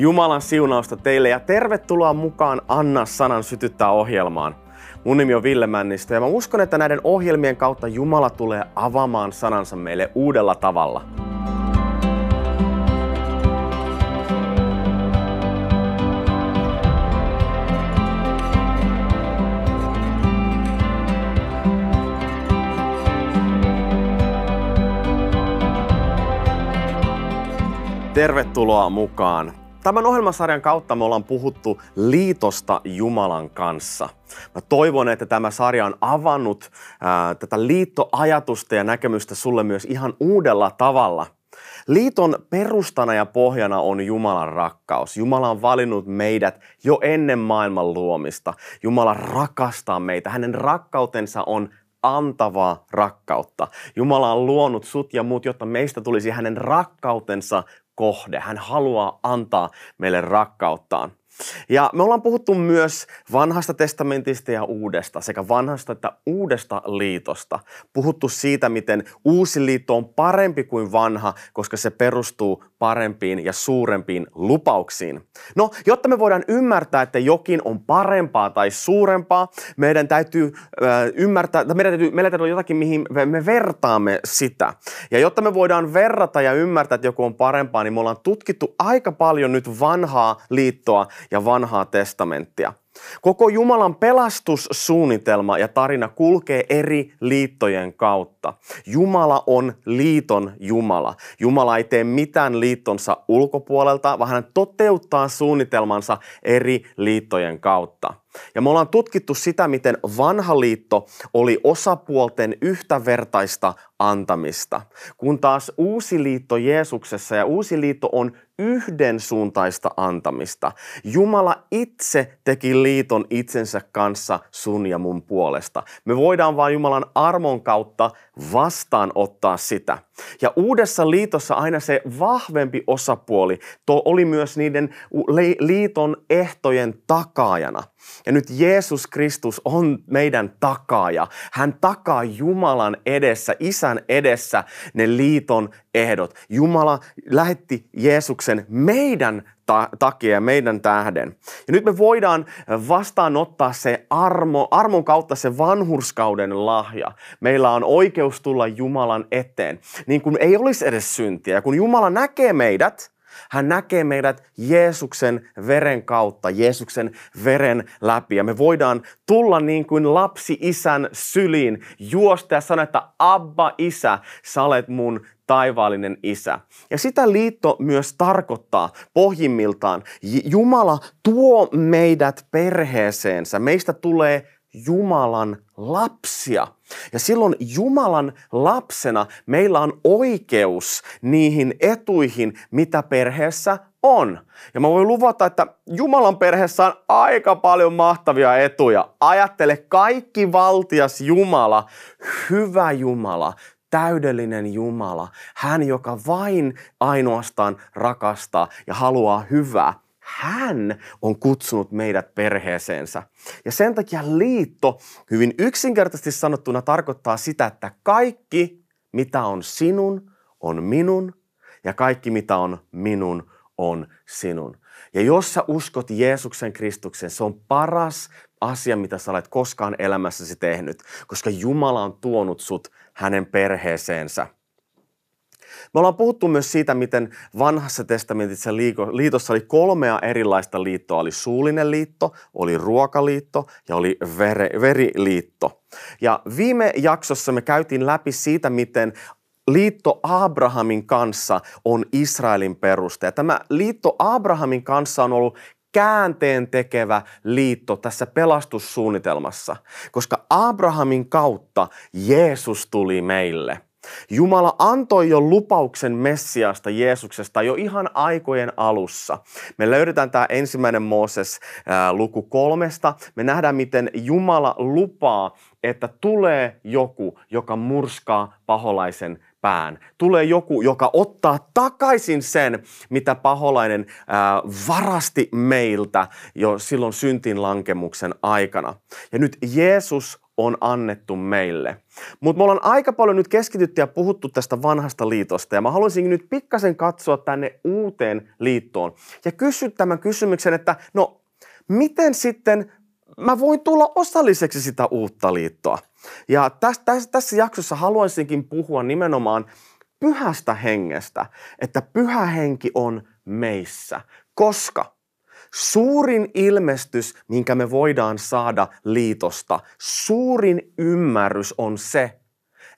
Jumalan siunausta teille ja tervetuloa mukaan Anna sanan sytyttää ohjelmaan. Mun nimi on Ville Männistö ja mä uskon, että näiden ohjelmien kautta Jumala tulee avaamaan sanansa meille uudella tavalla. Tervetuloa mukaan. Tämän ohjelmasarjan kautta me ollaan puhuttu liitosta Jumalan kanssa. Mä toivon, että tämä sarja on avannut ää, tätä liittoajatusta ja näkemystä sulle myös ihan uudella tavalla. Liiton perustana ja pohjana on Jumalan rakkaus. Jumala on valinnut meidät jo ennen maailman luomista. Jumala rakastaa meitä. Hänen rakkautensa on antavaa rakkautta. Jumala on luonut sut ja muut, jotta meistä tulisi hänen rakkautensa kohde. Hän haluaa antaa meille rakkauttaan. Ja me ollaan puhuttu myös vanhasta testamentista ja uudesta, sekä vanhasta että uudesta liitosta. Puhuttu siitä, miten uusi liitto on parempi kuin vanha, koska se perustuu parempiin ja suurempiin lupauksiin. No, jotta me voidaan ymmärtää, että jokin on parempaa tai suurempaa, meidän täytyy äh, ymmärtää, että meidän täytyy, meillä täytyy olla jotakin, mihin me vertaamme sitä. Ja jotta me voidaan verrata ja ymmärtää, että joku on parempaa, niin me ollaan tutkittu aika paljon nyt vanhaa liittoa ja vanhaa testamenttia. Koko Jumalan pelastussuunnitelma ja tarina kulkee eri liittojen kautta. Jumala on liiton Jumala. Jumala ei tee mitään liittonsa ulkopuolelta, vaan hän toteuttaa suunnitelmansa eri liittojen kautta. Ja me ollaan tutkittu sitä, miten vanha liitto oli osapuolten yhtävertaista antamista, kun taas uusi liitto Jeesuksessa ja uusi liitto on yhdensuuntaista antamista. Jumala itse teki liiton itsensä kanssa sun ja mun puolesta. Me voidaan vain Jumalan armon kautta vastaanottaa sitä. Ja uudessa liitossa aina se vahvempi osapuoli to oli myös niiden liiton ehtojen takaajana. Ja nyt Jeesus Kristus on meidän takaaja. Hän takaa Jumalan edessä, Isän edessä ne liiton ehdot. Jumala lähetti Jeesuksen meidän ta- takia ja meidän tähden. Ja nyt me voidaan vastaanottaa se armo, armon kautta se vanhurskauden lahja. Meillä on oikeus tulla Jumalan eteen, niin kuin ei olisi edes syntiä. Kun Jumala näkee meidät, hän näkee meidät Jeesuksen veren kautta, Jeesuksen veren läpi. Ja me voidaan tulla niin kuin lapsi isän syliin, juosta ja sanoa, että Abba isä, sä olet mun taivaallinen isä. Ja sitä liitto myös tarkoittaa pohjimmiltaan, Jumala tuo meidät perheeseensä. Meistä tulee Jumalan lapsia. Ja silloin Jumalan lapsena meillä on oikeus niihin etuihin, mitä perheessä on. Ja mä voin luvata, että Jumalan perheessä on aika paljon mahtavia etuja. Ajattele kaikki valtias Jumala, hyvä Jumala, täydellinen Jumala. Hän, joka vain ainoastaan rakastaa ja haluaa hyvää hän on kutsunut meidät perheeseensä. Ja sen takia liitto hyvin yksinkertaisesti sanottuna tarkoittaa sitä, että kaikki mitä on sinun on minun ja kaikki mitä on minun on sinun. Ja jos sä uskot Jeesuksen Kristuksen, se on paras asia, mitä sä olet koskaan elämässäsi tehnyt, koska Jumala on tuonut sut hänen perheeseensä. Me ollaan puhuttu myös siitä, miten vanhassa testamentissa liitossa oli kolmea erilaista liittoa. Oli suullinen liitto, oli ruokaliitto ja oli vere, veriliitto. Ja viime jaksossa me käytiin läpi siitä, miten liitto Abrahamin kanssa on Israelin peruste. Ja tämä liitto Abrahamin kanssa on ollut käänteen tekevä liitto tässä pelastussuunnitelmassa, koska Abrahamin kautta Jeesus tuli meille – Jumala antoi jo lupauksen Messiasta, Jeesuksesta jo ihan aikojen alussa. Me löydetään tämä ensimmäinen Mooses ää, luku kolmesta. Me nähdään, miten Jumala lupaa, että tulee joku, joka murskaa paholaisen pään. Tulee joku, joka ottaa takaisin sen, mitä paholainen ää, varasti meiltä jo silloin syntin lankemuksen aikana. Ja nyt Jeesus on annettu meille. Mutta me ollaan aika paljon nyt keskitytty ja puhuttu tästä vanhasta liitosta ja mä haluaisin nyt pikkasen katsoa tänne uuteen liittoon ja kysyä tämän kysymyksen, että no miten sitten mä voin tulla osalliseksi sitä uutta liittoa. Ja tässä, tässä, tässä jaksossa haluaisinkin puhua nimenomaan pyhästä hengestä, että pyhä henki on meissä, koska suurin ilmestys, minkä me voidaan saada liitosta, suurin ymmärrys on se,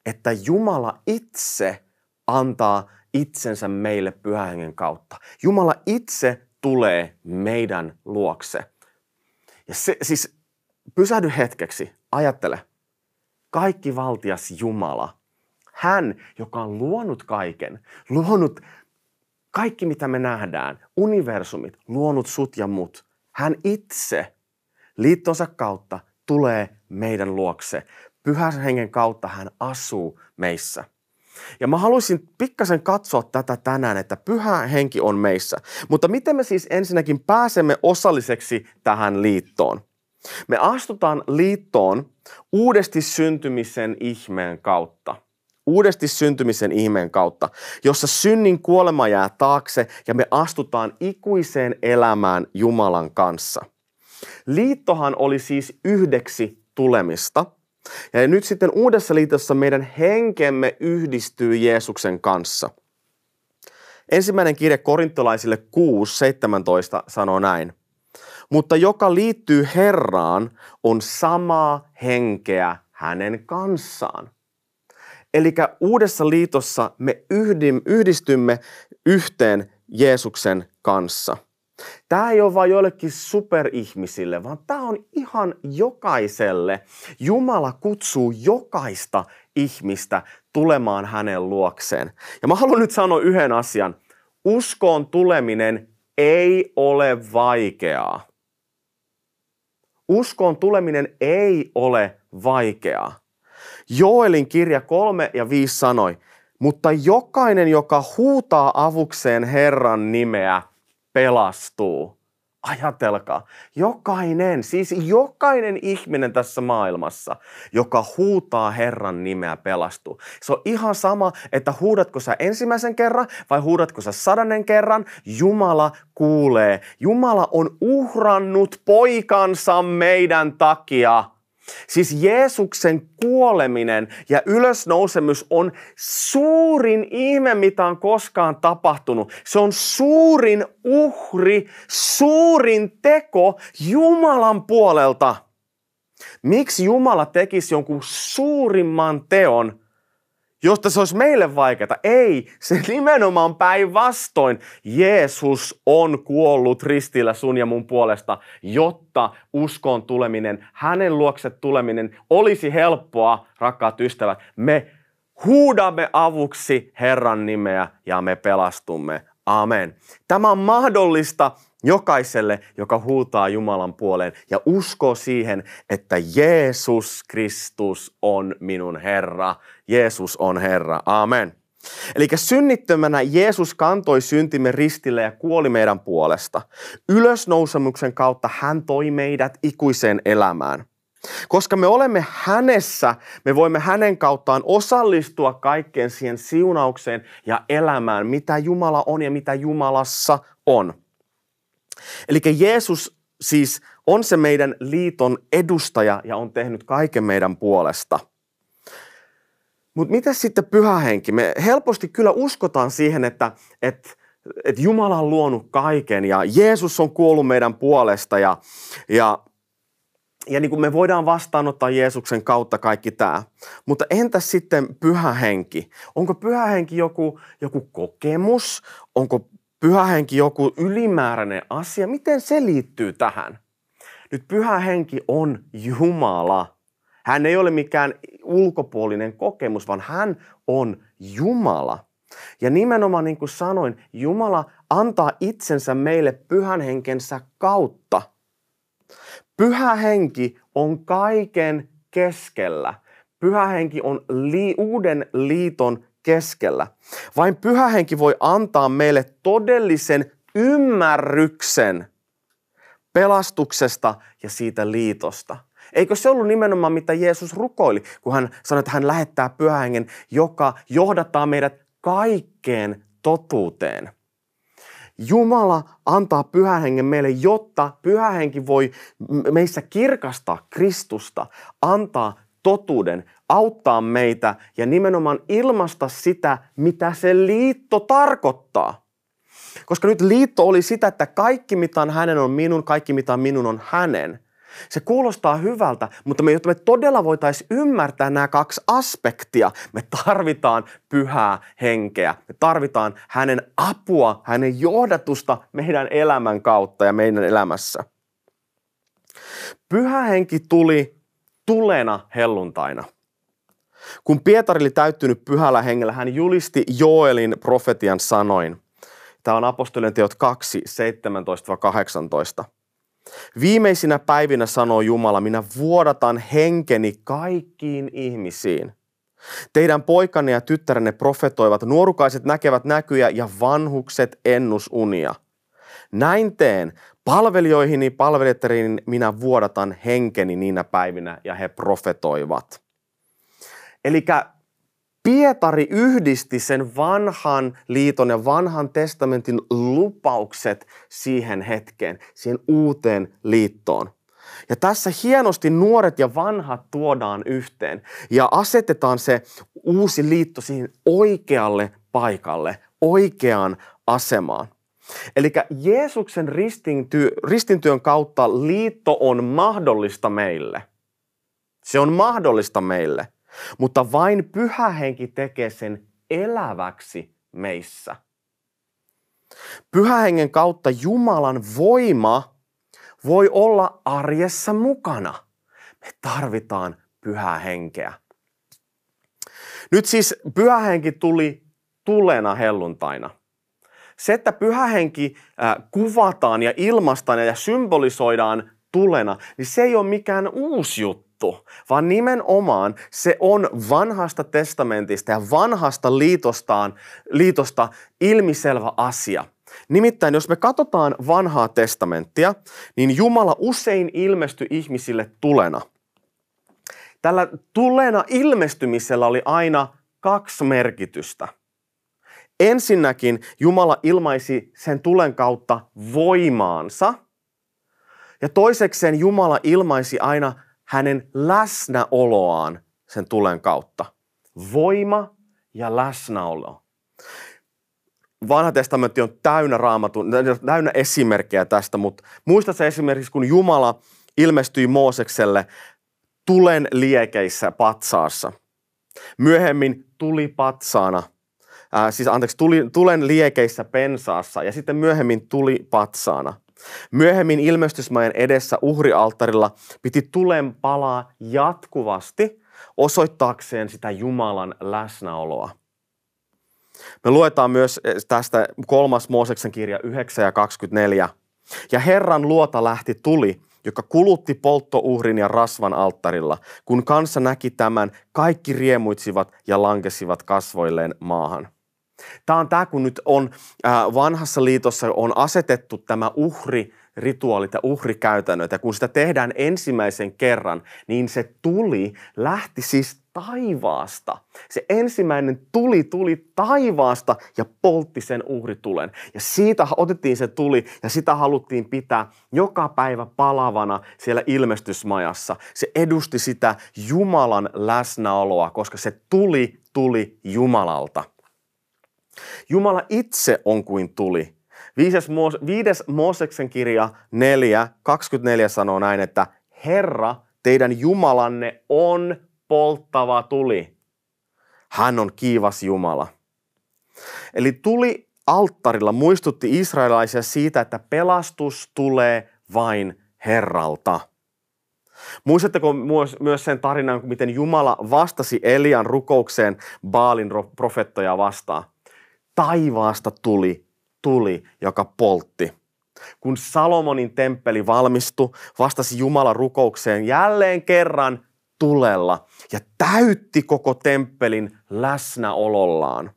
että Jumala itse antaa itsensä meille pyhähengen kautta. Jumala itse tulee meidän luokse. Ja se, siis pysähdy hetkeksi, ajattele. Kaikki valtias Jumala, hän, joka on luonut kaiken, luonut kaikki mitä me nähdään, universumit, luonut sut ja mut, hän itse liittonsa kautta tulee meidän luokse. Pyhän hengen kautta hän asuu meissä. Ja mä haluaisin pikkasen katsoa tätä tänään, että pyhä henki on meissä. Mutta miten me siis ensinnäkin pääsemme osalliseksi tähän liittoon? Me astutaan liittoon uudesti syntymisen ihmeen kautta. Uudesti syntymisen ihmeen kautta, jossa synnin kuolema jää taakse ja me astutaan ikuiseen elämään Jumalan kanssa. Liittohan oli siis yhdeksi tulemista. Ja nyt sitten uudessa liitossa meidän henkemme yhdistyy Jeesuksen kanssa. Ensimmäinen kirje korintolaisille 6.17 sanoo näin mutta joka liittyy Herraan, on samaa henkeä hänen kanssaan. Eli uudessa liitossa me yhdistymme yhteen Jeesuksen kanssa. Tämä ei ole vain joillekin superihmisille, vaan tämä on ihan jokaiselle. Jumala kutsuu jokaista ihmistä tulemaan hänen luokseen. Ja mä haluan nyt sanoa yhden asian. Uskoon tuleminen ei ole vaikeaa. Uskoon tuleminen ei ole vaikeaa. Joelin kirja 3 ja 5 sanoi, mutta jokainen, joka huutaa avukseen Herran nimeä, pelastuu. Ajatelkaa, jokainen, siis jokainen ihminen tässä maailmassa, joka huutaa Herran nimeä pelastuu. Se on ihan sama, että huudatko sä ensimmäisen kerran vai huudatko sä sadannen kerran, Jumala kuulee. Jumala on uhrannut poikansa meidän takia. Siis Jeesuksen kuoleminen ja ylösnousemus on suurin ihme, mitä on koskaan tapahtunut. Se on suurin uhri, suurin teko Jumalan puolelta. Miksi Jumala tekisi jonkun suurimman teon josta se olisi meille vaikeaa. Ei, se nimenomaan päinvastoin. Jeesus on kuollut ristillä sun ja mun puolesta, jotta uskoon tuleminen, hänen luokse tuleminen olisi helppoa, rakkaat ystävät. Me huudamme avuksi Herran nimeä ja me pelastumme. Amen. Tämä on mahdollista jokaiselle, joka huutaa Jumalan puoleen ja uskoo siihen, että Jeesus Kristus on minun Herra. Jeesus on Herra. Amen. Eli synnittömänä Jeesus kantoi syntimme ristille ja kuoli meidän puolesta. Ylösnousemuksen kautta hän toi meidät ikuiseen elämään. Koska me olemme hänessä, me voimme hänen kauttaan osallistua kaikkeen siihen siunaukseen ja elämään, mitä Jumala on ja mitä Jumalassa on. Eli Jeesus siis on se meidän liiton edustaja ja on tehnyt kaiken meidän puolesta. Mutta mitä sitten pyhä henki? Me helposti kyllä uskotaan siihen, että, että, että Jumala on luonut kaiken ja Jeesus on kuollut meidän puolesta ja, ja ja niin kuin me voidaan vastaanottaa Jeesuksen kautta kaikki tämä. Mutta entäs sitten pyhä henki? Onko pyhä henki joku, joku kokemus? Onko pyhä henki joku ylimääräinen asia? Miten se liittyy tähän? Nyt pyhä henki on Jumala. Hän ei ole mikään ulkopuolinen kokemus, vaan hän on Jumala. Ja nimenomaan niin kuin sanoin, Jumala antaa itsensä meille pyhän henkensä kautta. Pyhä henki on kaiken keskellä. Pyhä henki on li- uuden liiton keskellä. Vain pyhä henki voi antaa meille todellisen ymmärryksen pelastuksesta ja siitä liitosta. Eikö se ollut nimenomaan mitä Jeesus rukoili, kun hän sanoi, että hän lähettää pyhähengen, joka johdattaa meidät kaikkeen totuuteen. Jumala antaa pyhähengen meille, jotta pyhähenki voi meissä kirkastaa Kristusta, antaa totuuden, auttaa meitä ja nimenomaan ilmasta sitä, mitä se liitto tarkoittaa. Koska nyt liitto oli sitä, että kaikki mitä on hänen on minun, kaikki mitä on minun on hänen. Se kuulostaa hyvältä, mutta me, jotta me todella voitaisiin ymmärtää nämä kaksi aspektia, me tarvitaan pyhää henkeä. Me tarvitaan hänen apua, hänen johdatusta meidän elämän kautta ja meidän elämässä. Pyhä henki tuli tulena helluntaina. Kun Pietari oli täyttynyt pyhällä hengellä, hän julisti Joelin profetian sanoin. Tämä on apostolien teot 2, 17-18. Viimeisinä päivinä sanoo Jumala, minä vuodatan henkeni kaikkiin ihmisiin. Teidän poikanne ja tyttärenne profetoivat, nuorukaiset näkevät näkyjä ja vanhukset ennusunia. Näin teen. Palvelijoihini, palvelijattariin minä vuodatan henkeni niinä päivinä ja he profetoivat. Eli Pietari yhdisti sen vanhan liiton ja vanhan testamentin lupaukset siihen hetkeen, siihen uuteen liittoon. Ja tässä hienosti nuoret ja vanhat tuodaan yhteen ja asetetaan se uusi liitto siihen oikealle paikalle, oikeaan asemaan. Eli Jeesuksen ristintyön kautta liitto on mahdollista meille. Se on mahdollista meille. Mutta vain pyhä henki tekee sen eläväksi meissä. Pyhähengen kautta Jumalan voima voi olla arjessa mukana. Me tarvitaan pyhää henkeä. Nyt siis pyhähenki tuli tulena helluntaina. Se, että pyhähenki kuvataan ja ilmastaan ja symbolisoidaan tulena, niin se ei ole mikään uusi juttu juttu, vaan nimenomaan se on vanhasta testamentista ja vanhasta liitostaan, liitosta ilmiselvä asia. Nimittäin jos me katsotaan vanhaa testamenttia, niin Jumala usein ilmestyi ihmisille tulena. Tällä tulena ilmestymisellä oli aina kaksi merkitystä. Ensinnäkin Jumala ilmaisi sen tulen kautta voimaansa. Ja toisekseen Jumala ilmaisi aina hänen läsnäoloaan sen tulen kautta. Voima ja läsnäolo. Vanha testamentti on täynnä raamatun, täynnä esimerkkejä tästä, mutta muista se esimerkiksi, kun Jumala ilmestyi Moosekselle tulen liekeissä patsaassa. Myöhemmin tuli patsaana, ää, siis anteeksi, tuli, tulen liekeissä pensaassa ja sitten myöhemmin tuli patsaana. Myöhemmin ilmestysmajan edessä uhrialtarilla piti tulen palaa jatkuvasti osoittaakseen sitä Jumalan läsnäoloa. Me luetaan myös tästä kolmas Mooseksen kirja 9 ja 24. Ja Herran luota lähti tuli, joka kulutti polttouhrin ja rasvan alttarilla. Kun kansa näki tämän, kaikki riemuitsivat ja lankesivat kasvoilleen maahan. Tämä on tämä, kun nyt on äh, vanhassa liitossa on asetettu tämä uhri, rituaalit ja uhrikäytännöt. Ja kun sitä tehdään ensimmäisen kerran, niin se tuli lähti siis taivaasta. Se ensimmäinen tuli tuli taivaasta ja poltti sen uhritulen. Ja siitä otettiin se tuli ja sitä haluttiin pitää joka päivä palavana siellä ilmestysmajassa. Se edusti sitä Jumalan läsnäoloa, koska se tuli tuli Jumalalta. Jumala itse on kuin tuli. Viides, viides Mooseksen kirja 4, 24 sanoo näin, että Herra, teidän Jumalanne on polttava tuli. Hän on kiivas Jumala. Eli tuli alttarilla muistutti israelaisia siitä, että pelastus tulee vain Herralta. Muistatteko myös sen tarinan, miten Jumala vastasi Elian rukoukseen Baalin profettoja vastaan? Taivaasta tuli tuli, joka poltti. Kun Salomonin temppeli valmistui, vastasi Jumala rukoukseen jälleen kerran tulella ja täytti koko temppelin läsnäolollaan.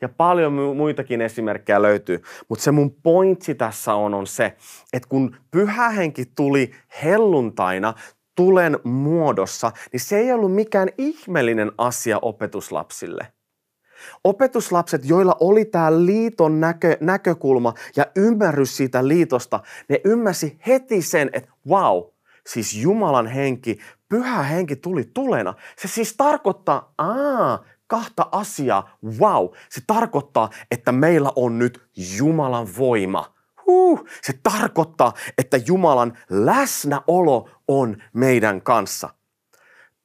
Ja paljon muitakin esimerkkejä löytyy. Mutta se mun pointsi tässä on, on se, että kun pyhähenki tuli helluntaina, tulen muodossa, niin se ei ollut mikään ihmeellinen asia opetuslapsille. Opetuslapset, joilla oli tämä liiton näkö, näkökulma ja ymmärrys siitä liitosta, ne ymmärsi heti sen, että wow, siis Jumalan henki, pyhä henki tuli tulena. Se siis tarkoittaa, aa, kahta asiaa. Wow, se tarkoittaa, että meillä on nyt Jumalan voima. Huh, se tarkoittaa, että Jumalan läsnäolo on meidän kanssa.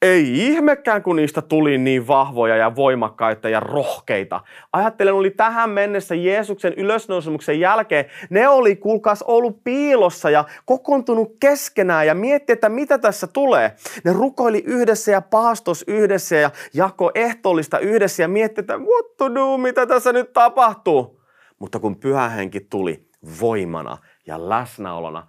Ei ihmekään, kun niistä tuli niin vahvoja ja voimakkaita ja rohkeita. Ajattelen, oli tähän mennessä Jeesuksen ylösnousemuksen jälkeen, ne oli kuulkaas ollut piilossa ja kokoontunut keskenään ja mietti, että mitä tässä tulee. Ne rukoili yhdessä ja paastos yhdessä ja jako ehtoollista yhdessä ja mietti, että what to do, mitä tässä nyt tapahtuu. Mutta kun pyhä henki tuli voimana ja läsnäolona,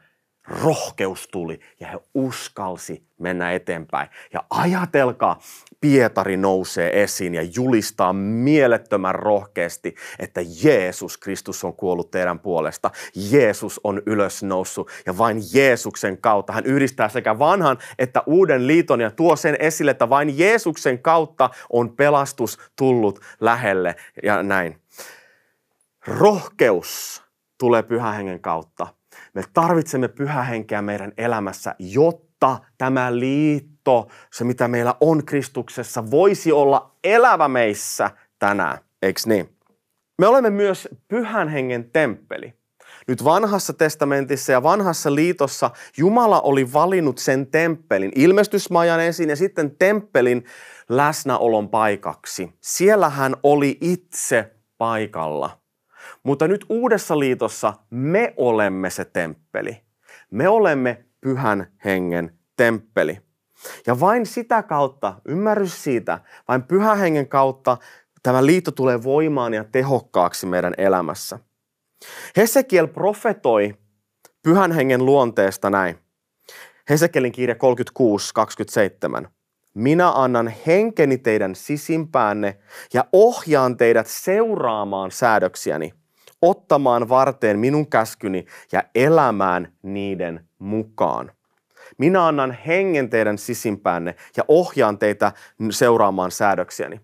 rohkeus tuli ja he uskalsi mennä eteenpäin. Ja ajatelkaa, Pietari nousee esiin ja julistaa mielettömän rohkeasti, että Jeesus Kristus on kuollut teidän puolesta. Jeesus on ylösnoussut ja vain Jeesuksen kautta. Hän yhdistää sekä vanhan että uuden liiton ja tuo sen esille, että vain Jeesuksen kautta on pelastus tullut lähelle ja näin. Rohkeus tulee pyhän hengen kautta me tarvitsemme pyhähenkeä meidän elämässä, jotta tämä liitto, se mitä meillä on Kristuksessa, voisi olla elävä meissä tänään. Eikö niin? Me olemme myös pyhän hengen temppeli. Nyt vanhassa testamentissa ja vanhassa liitossa Jumala oli valinnut sen temppelin, ilmestysmajan ensin ja sitten temppelin läsnäolon paikaksi. Siellä hän oli itse paikalla. Mutta nyt uudessa liitossa me olemme se temppeli. Me olemme pyhän hengen temppeli. Ja vain sitä kautta, ymmärrys siitä, vain pyhän hengen kautta tämä liitto tulee voimaan ja tehokkaaksi meidän elämässä. Hesekiel profetoi pyhän hengen luonteesta näin. Hesekielin kirja 36, 27. Minä annan henkeni teidän sisimpäänne ja ohjaan teidät seuraamaan säädöksiäni ottamaan varteen minun käskyni ja elämään niiden mukaan. Minä annan hengen teidän sisimpäänne ja ohjaan teitä seuraamaan säädöksiäni.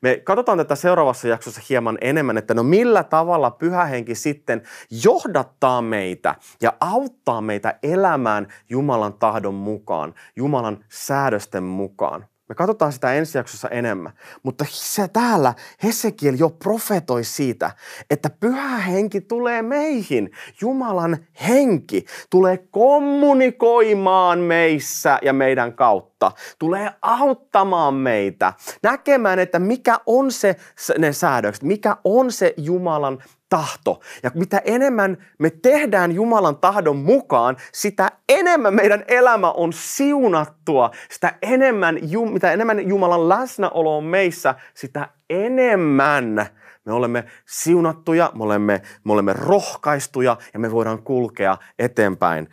Me katsotaan tätä seuraavassa jaksossa hieman enemmän, että no millä tavalla pyhä henki sitten johdattaa meitä ja auttaa meitä elämään Jumalan tahdon mukaan, Jumalan säädösten mukaan. Me katsotaan sitä ensi jaksossa enemmän. Mutta se täällä Hesekiel jo profetoi siitä, että pyhä henki tulee meihin. Jumalan henki tulee kommunikoimaan meissä ja meidän kautta. Tulee auttamaan meitä näkemään, että mikä on se ne säädökset, mikä on se Jumalan tahto. Ja mitä enemmän me tehdään Jumalan tahdon mukaan, sitä enemmän meidän elämä on siunattua. Sitä enemmän, mitä enemmän Jumalan läsnäolo on meissä, sitä enemmän me olemme siunattuja, me olemme, me olemme rohkaistuja ja me voidaan kulkea eteenpäin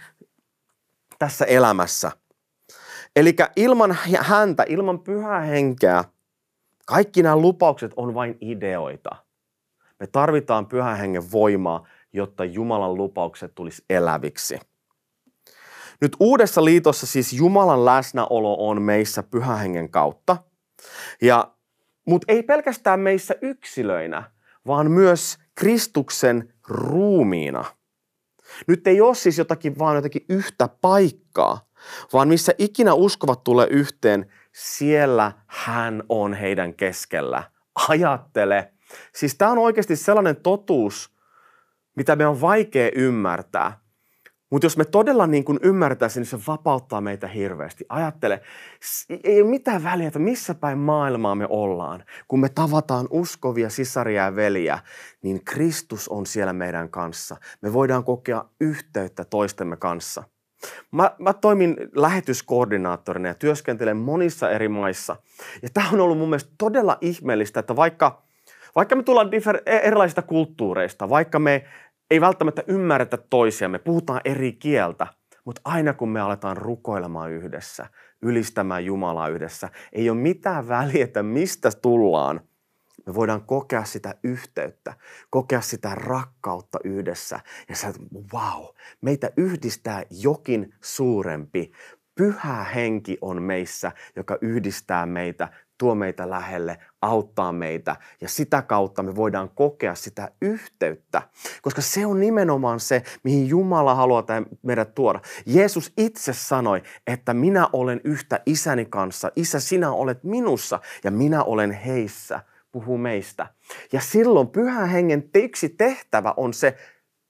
tässä elämässä. Eli ilman häntä, ilman pyhää henkeä, kaikki nämä lupaukset on vain ideoita – me tarvitaan pyhän hengen voimaa, jotta Jumalan lupaukset tulisi eläviksi. Nyt uudessa liitossa siis Jumalan läsnäolo on meissä pyhän hengen kautta. Ja, mutta ei pelkästään meissä yksilöinä, vaan myös Kristuksen ruumiina. Nyt ei ole siis jotakin vaan jotakin yhtä paikkaa, vaan missä ikinä uskovat tulee yhteen, siellä hän on heidän keskellä. Ajattele, Siis tämä on oikeasti sellainen totuus, mitä me on vaikea ymmärtää. Mutta jos me todella niin kuin ymmärtäisiin, niin se vapauttaa meitä hirveästi. Ajattele, ei ole mitään väliä, että missä päin maailmaa me ollaan. Kun me tavataan uskovia sisaria ja veliä, niin Kristus on siellä meidän kanssa. Me voidaan kokea yhteyttä toistemme kanssa. Mä, mä toimin lähetyskoordinaattorina ja työskentelen monissa eri maissa. Ja tämä on ollut mun mielestä todella ihmeellistä, että vaikka – vaikka me tullaan differ- e- erilaisista kulttuureista, vaikka me ei välttämättä ymmärretä toisiamme, puhutaan eri kieltä, mutta aina kun me aletaan rukoilemaan yhdessä, ylistämään Jumalaa yhdessä, ei ole mitään väliä, että mistä tullaan. Me voidaan kokea sitä yhteyttä, kokea sitä rakkautta yhdessä. Ja sä, wow, meitä yhdistää jokin suurempi pyhä henki on meissä, joka yhdistää meitä, tuo meitä lähelle, auttaa meitä ja sitä kautta me voidaan kokea sitä yhteyttä, koska se on nimenomaan se, mihin Jumala haluaa meidät tuoda. Jeesus itse sanoi, että minä olen yhtä isäni kanssa, isä sinä olet minussa ja minä olen heissä, puhuu meistä. Ja silloin pyhän hengen yksi tehtävä on se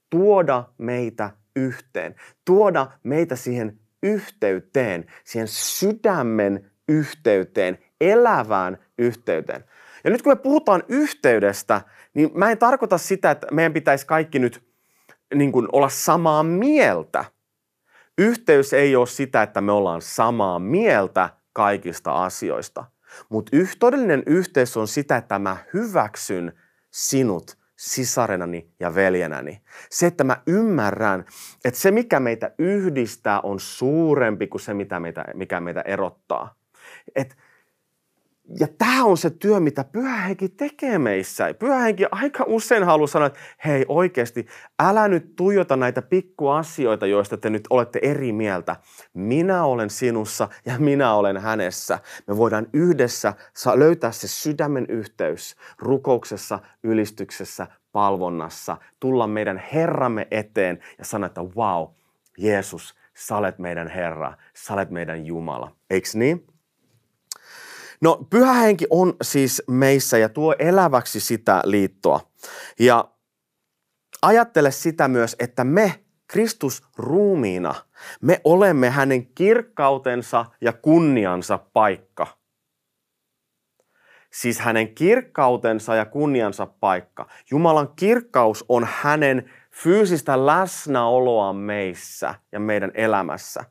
tuoda meitä yhteen, tuoda meitä siihen yhteyteen, siihen sydämen yhteyteen, elävään yhteyteen. Ja nyt kun me puhutaan yhteydestä, niin mä en tarkoita sitä, että meidän pitäisi kaikki nyt niin kuin olla samaa mieltä. Yhteys ei ole sitä, että me ollaan samaa mieltä kaikista asioista. Mutta todellinen yhteys on sitä, että mä hyväksyn sinut sisarenani ja veljenäni. Se, että mä ymmärrän, että se mikä meitä yhdistää on suurempi kuin se, mitä meitä, mikä meitä erottaa. Et ja tämä on se työ, mitä Pyhä Henki tekee meissä. Pyhä Henki aika usein haluaa sanoa, että hei oikeasti, älä nyt tuijota näitä pikkuasioita, joista te nyt olette eri mieltä. Minä olen sinussa ja minä olen hänessä. Me voidaan yhdessä löytää se sydämen yhteys rukouksessa, ylistyksessä, palvonnassa, tulla meidän Herramme eteen ja sanoa, että wow, Jeesus, sä olet meidän Herra, sä olet meidän Jumala. Eiks niin? No pyhä henki on siis meissä ja tuo eläväksi sitä liittoa. Ja ajattele sitä myös, että me Kristus ruumiina, me olemme hänen kirkkautensa ja kunniansa paikka. Siis hänen kirkkautensa ja kunniansa paikka. Jumalan kirkkaus on hänen fyysistä läsnäoloa meissä ja meidän elämässä.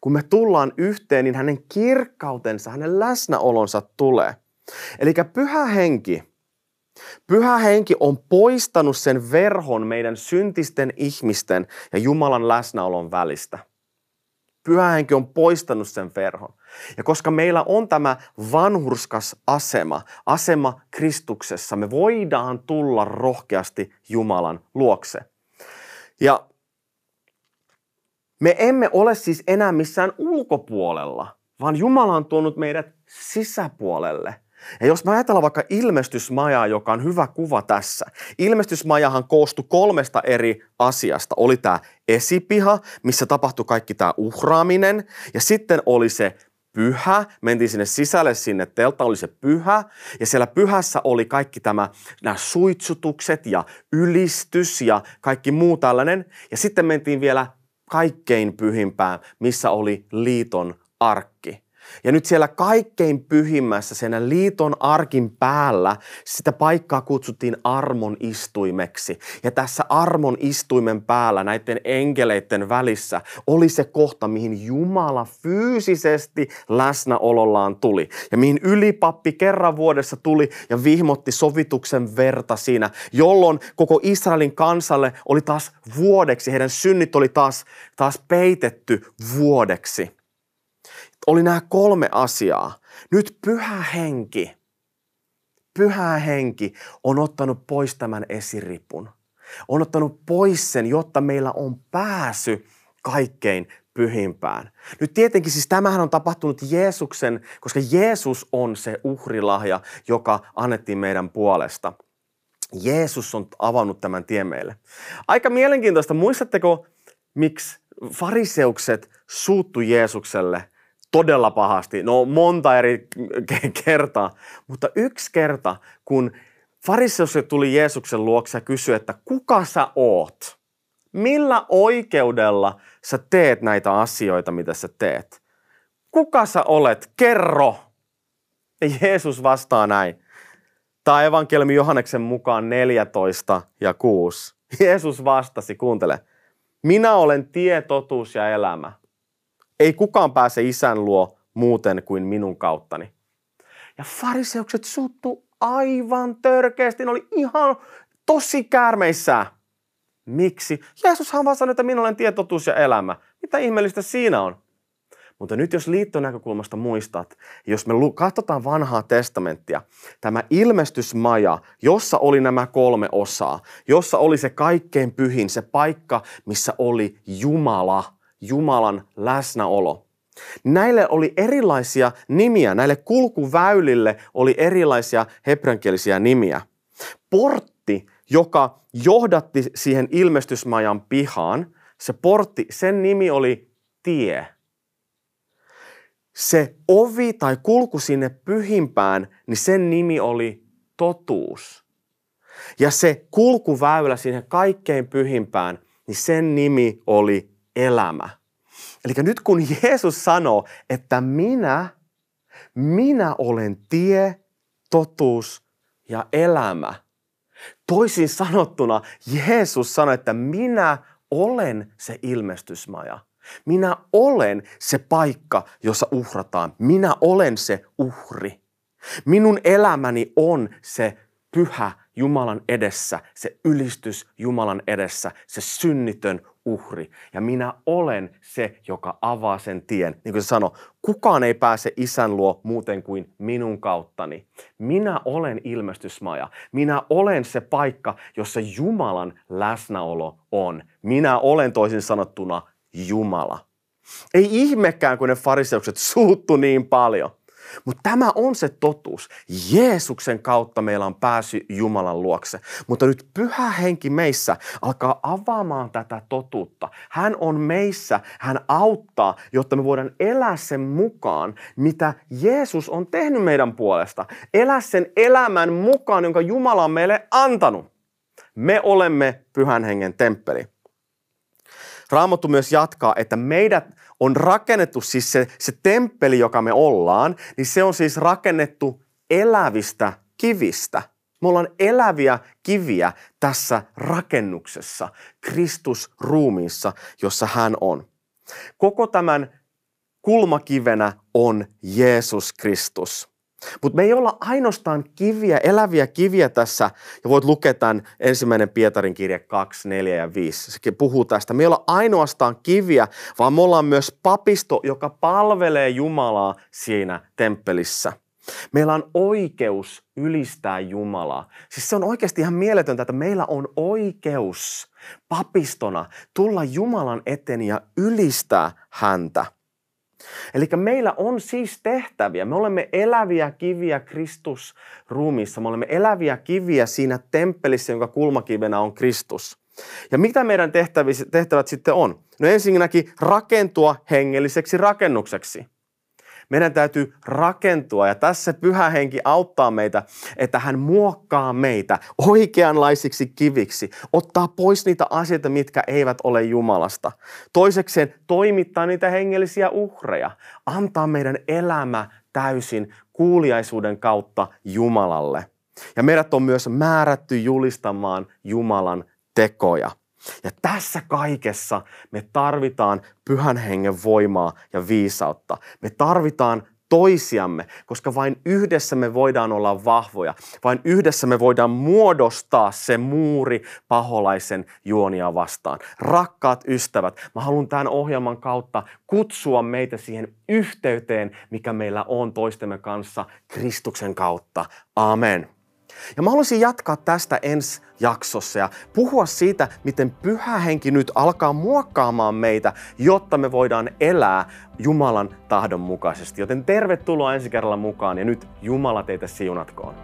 Kun me tullaan yhteen, niin hänen kirkkautensa, hänen läsnäolonsa tulee. Eli pyhä henki, pyhä henki on poistanut sen verhon meidän syntisten ihmisten ja Jumalan läsnäolon välistä. Pyhä henki on poistanut sen verhon. Ja koska meillä on tämä vanhurskas asema, asema Kristuksessa, me voidaan tulla rohkeasti Jumalan luokse. Ja me emme ole siis enää missään ulkopuolella, vaan Jumala on tuonut meidät sisäpuolelle. Ja jos me ajatellaan vaikka ilmestysmajaa, joka on hyvä kuva tässä. Ilmestysmajahan koostui kolmesta eri asiasta. Oli tämä esipiha, missä tapahtui kaikki tämä uhraaminen. Ja sitten oli se pyhä, mentiin sinne sisälle, sinne teltta oli se pyhä, ja siellä pyhässä oli kaikki tämä, nämä suitsutukset ja ylistys ja kaikki muu tällainen. Ja sitten mentiin vielä kaikkein pyhimpään, missä oli liiton arkki. Ja nyt siellä kaikkein pyhimmässä, sen liiton arkin päällä, sitä paikkaa kutsuttiin armon istuimeksi. Ja tässä armon istuimen päällä, näiden enkeleiden välissä, oli se kohta, mihin Jumala fyysisesti läsnäolollaan tuli. Ja mihin ylipappi kerran vuodessa tuli ja vihmotti sovituksen verta siinä, jolloin koko Israelin kansalle oli taas vuodeksi, heidän synnit oli taas, taas peitetty vuodeksi oli nämä kolme asiaa. Nyt pyhä henki, pyhä henki on ottanut pois tämän esiripun. On ottanut pois sen, jotta meillä on pääsy kaikkein pyhimpään. Nyt tietenkin siis tämähän on tapahtunut Jeesuksen, koska Jeesus on se uhrilahja, joka annettiin meidän puolesta. Jeesus on avannut tämän tien meille. Aika mielenkiintoista. Muistatteko, miksi fariseukset suuttu Jeesukselle todella pahasti. No monta eri kertaa, mutta yksi kerta, kun fariseus tuli Jeesuksen luokse ja kysyi, että kuka sä oot? Millä oikeudella sä teet näitä asioita, mitä sä teet? Kuka sä olet? Kerro! Ja Jeesus vastaa näin. Tämä evankeliumi Johanneksen mukaan 14 ja 6. Jeesus vastasi, kuuntele. Minä olen tie, totuus ja elämä. Ei kukaan pääse isän luo muuten kuin minun kauttani. Ja fariseukset suuttu aivan törkeästi. Ne oli ihan tosi käärmeissä. Miksi? Jeesushan vaan sanoi, että minä olen tietotuus ja elämä. Mitä ihmeellistä siinä on? Mutta nyt jos liitton näkökulmasta muistat, jos me katsotaan vanhaa testamenttia, tämä ilmestysmaja, jossa oli nämä kolme osaa, jossa oli se kaikkein pyhin, se paikka, missä oli Jumala – Jumalan läsnäolo. Näille oli erilaisia nimiä, näille kulkuväylille oli erilaisia hebreankielisiä nimiä. Portti, joka johdatti siihen ilmestysmajan pihaan, se portti, sen nimi oli tie. Se ovi tai kulku sinne pyhimpään, niin sen nimi oli totuus. Ja se kulkuväylä sinne kaikkein pyhimpään, niin sen nimi oli elämä. Eli nyt kun Jeesus sanoo, että minä, minä olen tie, totuus ja elämä. Toisin sanottuna Jeesus sanoi, että minä olen se ilmestysmaja. Minä olen se paikka, jossa uhrataan. Minä olen se uhri. Minun elämäni on se pyhä Jumalan edessä, se ylistys Jumalan edessä, se synnitön uhri. Ja minä olen se, joka avaa sen tien. Niin kuin se sanoi, kukaan ei pääse isän luo muuten kuin minun kauttani. Minä olen ilmestysmaja. Minä olen se paikka, jossa Jumalan läsnäolo on. Minä olen toisin sanottuna Jumala. Ei ihmekään, kun ne fariseukset suuttu niin paljon. Mutta tämä on se totuus. Jeesuksen kautta meillä on pääsy Jumalan luokse. Mutta nyt pyhä henki meissä alkaa avaamaan tätä totuutta. Hän on meissä, hän auttaa, jotta me voidaan elää sen mukaan, mitä Jeesus on tehnyt meidän puolesta. Elää sen elämän mukaan, jonka Jumala on meille antanut. Me olemme pyhän hengen temppeli. Raamattu myös jatkaa, että meidät on rakennettu siis se, se temppeli, joka me ollaan, niin se on siis rakennettu elävistä kivistä. Me ollaan eläviä kiviä tässä rakennuksessa, Kristus ruumiissa, jossa hän on. Koko tämän kulmakivenä on Jeesus Kristus. Mutta me ei olla ainoastaan kiviä, eläviä kiviä tässä, ja voit lukea tämän ensimmäinen Pietarin kirja 2, 4 ja 5. Se puhuu tästä. Me ei olla ainoastaan kiviä, vaan me ollaan myös papisto, joka palvelee Jumalaa siinä temppelissä. Meillä on oikeus ylistää Jumalaa. Siis se on oikeasti ihan mieletöntä, että meillä on oikeus papistona tulla Jumalan eteen ja ylistää häntä. Eli meillä on siis tehtäviä. Me olemme eläviä kiviä Kristus ruumissa. Me olemme eläviä kiviä siinä temppelissä, jonka kulmakivenä on Kristus. Ja mitä meidän tehtävät sitten on? No ensinnäkin rakentua hengelliseksi rakennukseksi. Meidän täytyy rakentua ja tässä pyhä henki auttaa meitä, että hän muokkaa meitä oikeanlaisiksi kiviksi, ottaa pois niitä asioita, mitkä eivät ole Jumalasta. Toisekseen toimittaa niitä hengellisiä uhreja, antaa meidän elämä täysin kuuliaisuuden kautta Jumalalle. Ja meidät on myös määrätty julistamaan Jumalan tekoja. Ja tässä kaikessa me tarvitaan pyhän hengen voimaa ja viisautta. Me tarvitaan toisiamme, koska vain yhdessä me voidaan olla vahvoja. Vain yhdessä me voidaan muodostaa se muuri paholaisen juonia vastaan. Rakkaat ystävät, mä haluan tämän ohjelman kautta kutsua meitä siihen yhteyteen, mikä meillä on toistemme kanssa Kristuksen kautta. Amen. Ja mä haluaisin jatkaa tästä ensi jaksossa ja puhua siitä, miten pyhä henki nyt alkaa muokkaamaan meitä, jotta me voidaan elää Jumalan tahdon mukaisesti. Joten tervetuloa ensi kerralla mukaan ja nyt Jumala teitä siunatkoon.